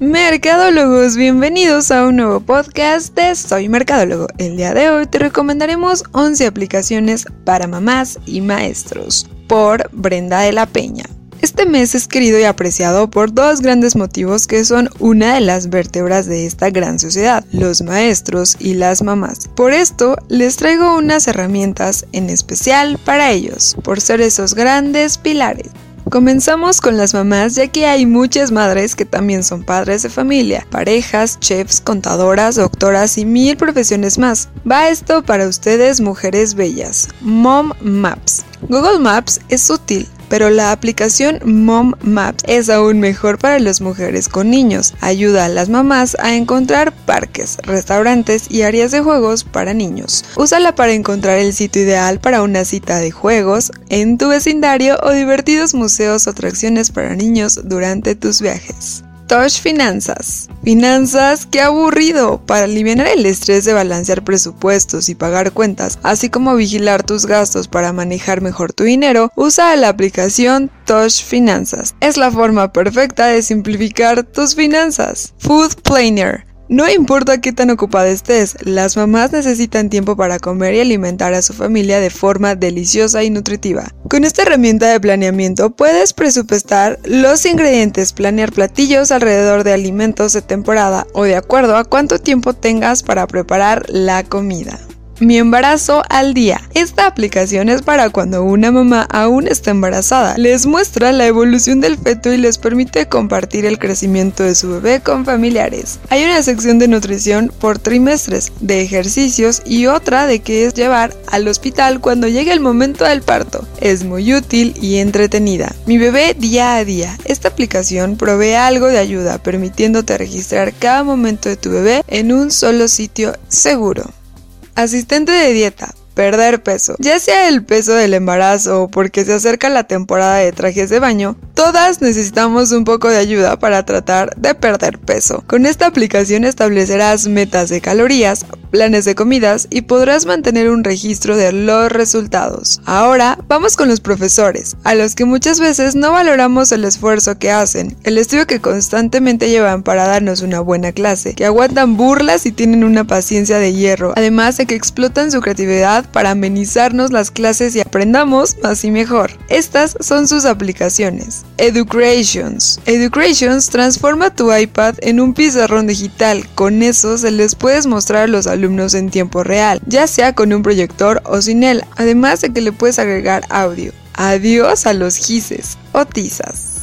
Mercadólogos, bienvenidos a un nuevo podcast de Soy Mercadólogo. El día de hoy te recomendaremos 11 aplicaciones para mamás y maestros por Brenda de la Peña. Este mes es querido y apreciado por dos grandes motivos que son una de las vértebras de esta gran sociedad, los maestros y las mamás. Por esto les traigo unas herramientas en especial para ellos, por ser esos grandes pilares. Comenzamos con las mamás ya que hay muchas madres que también son padres de familia, parejas, chefs, contadoras, doctoras y mil profesiones más. Va esto para ustedes mujeres bellas. Mom Maps. Google Maps es útil, pero la aplicación Mom Maps es aún mejor para las mujeres con niños. Ayuda a las mamás a encontrar parques, restaurantes y áreas de juegos para niños. Úsala para encontrar el sitio ideal para una cita de juegos en tu vecindario o divertidos museos o atracciones para niños durante tus viajes. Touch Finanzas. Finanzas, qué aburrido. Para aliviar el estrés de balancear presupuestos y pagar cuentas, así como vigilar tus gastos para manejar mejor tu dinero, usa la aplicación Touch Finanzas. Es la forma perfecta de simplificar tus finanzas. Food Planner. No importa qué tan ocupada estés, las mamás necesitan tiempo para comer y alimentar a su familia de forma deliciosa y nutritiva. Con esta herramienta de planeamiento puedes presupuestar los ingredientes, planear platillos alrededor de alimentos de temporada o de acuerdo a cuánto tiempo tengas para preparar la comida. Mi embarazo al día. Esta aplicación es para cuando una mamá aún está embarazada. Les muestra la evolución del feto y les permite compartir el crecimiento de su bebé con familiares. Hay una sección de nutrición por trimestres, de ejercicios y otra de qué es llevar al hospital cuando llegue el momento del parto. Es muy útil y entretenida. Mi bebé día a día. Esta aplicación provee algo de ayuda permitiéndote registrar cada momento de tu bebé en un solo sitio seguro. Asistente de dieta perder peso. Ya sea el peso del embarazo o porque se acerca la temporada de trajes de baño, todas necesitamos un poco de ayuda para tratar de perder peso. Con esta aplicación establecerás metas de calorías, planes de comidas y podrás mantener un registro de los resultados. Ahora vamos con los profesores, a los que muchas veces no valoramos el esfuerzo que hacen, el estudio que constantemente llevan para darnos una buena clase, que aguantan burlas y tienen una paciencia de hierro, además de que explotan su creatividad para amenizarnos las clases y aprendamos más y mejor. Estas son sus aplicaciones. Educations. Educations transforma tu iPad en un pizarrón digital. Con eso se les puedes mostrar a los alumnos en tiempo real, ya sea con un proyector o sin él, además de que le puedes agregar audio. Adiós a los gises o tizas.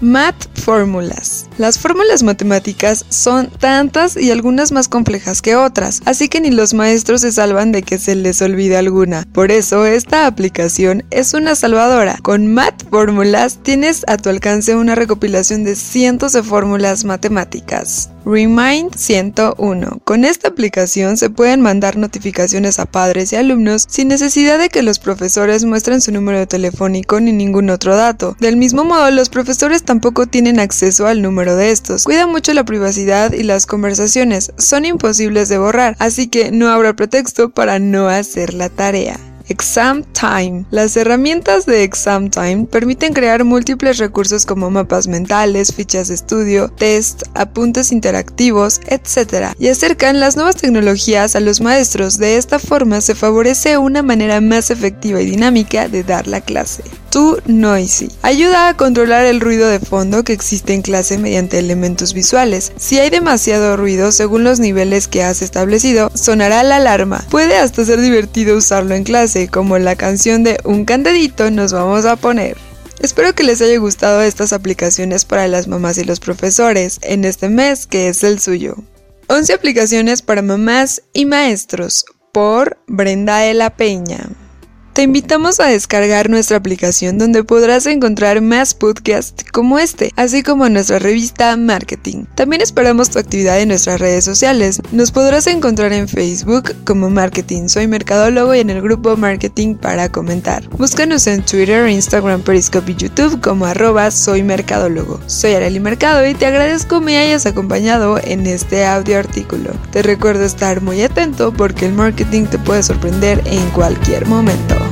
Math Fórmulas. Las fórmulas matemáticas son tantas y algunas más complejas que otras, así que ni los maestros se salvan de que se les olvide alguna. Por eso esta aplicación es una salvadora. Con Math Fórmulas tienes a tu alcance una recopilación de cientos de fórmulas matemáticas. Remind 101. Con esta aplicación se pueden mandar notificaciones a padres y alumnos sin necesidad de que los profesores muestren su número telefónico ni ningún otro dato. Del mismo modo, los profesores tampoco tienen acceso al número de estos. Cuida mucho la privacidad y las conversaciones, son imposibles de borrar, así que no habrá pretexto para no hacer la tarea. Exam Time. Las herramientas de Exam Time permiten crear múltiples recursos como mapas mentales, fichas de estudio, test, apuntes interactivos, etc. y acercan las nuevas tecnologías a los maestros. De esta forma se favorece una manera más efectiva y dinámica de dar la clase. Too Noisy. Ayuda a controlar el ruido de fondo que existe en clase mediante elementos visuales. Si hay demasiado ruido según los niveles que has establecido, sonará la alarma. Puede hasta ser divertido usarlo en clase, como la canción de Un candadito nos vamos a poner. Espero que les haya gustado estas aplicaciones para las mamás y los profesores en este mes que es el suyo. 11 aplicaciones para mamás y maestros por Brenda de la Peña. Te invitamos a descargar nuestra aplicación donde podrás encontrar más podcasts como este, así como nuestra revista Marketing. También esperamos tu actividad en nuestras redes sociales. Nos podrás encontrar en Facebook como Marketing Soy Mercadólogo y en el grupo Marketing para comentar. Búscanos en Twitter, Instagram, Periscope y YouTube como arroba Soy Mercadólogo. Soy Arely Mercado y te agradezco me hayas acompañado en este audio artículo. Te recuerdo estar muy atento porque el marketing te puede sorprender en cualquier momento.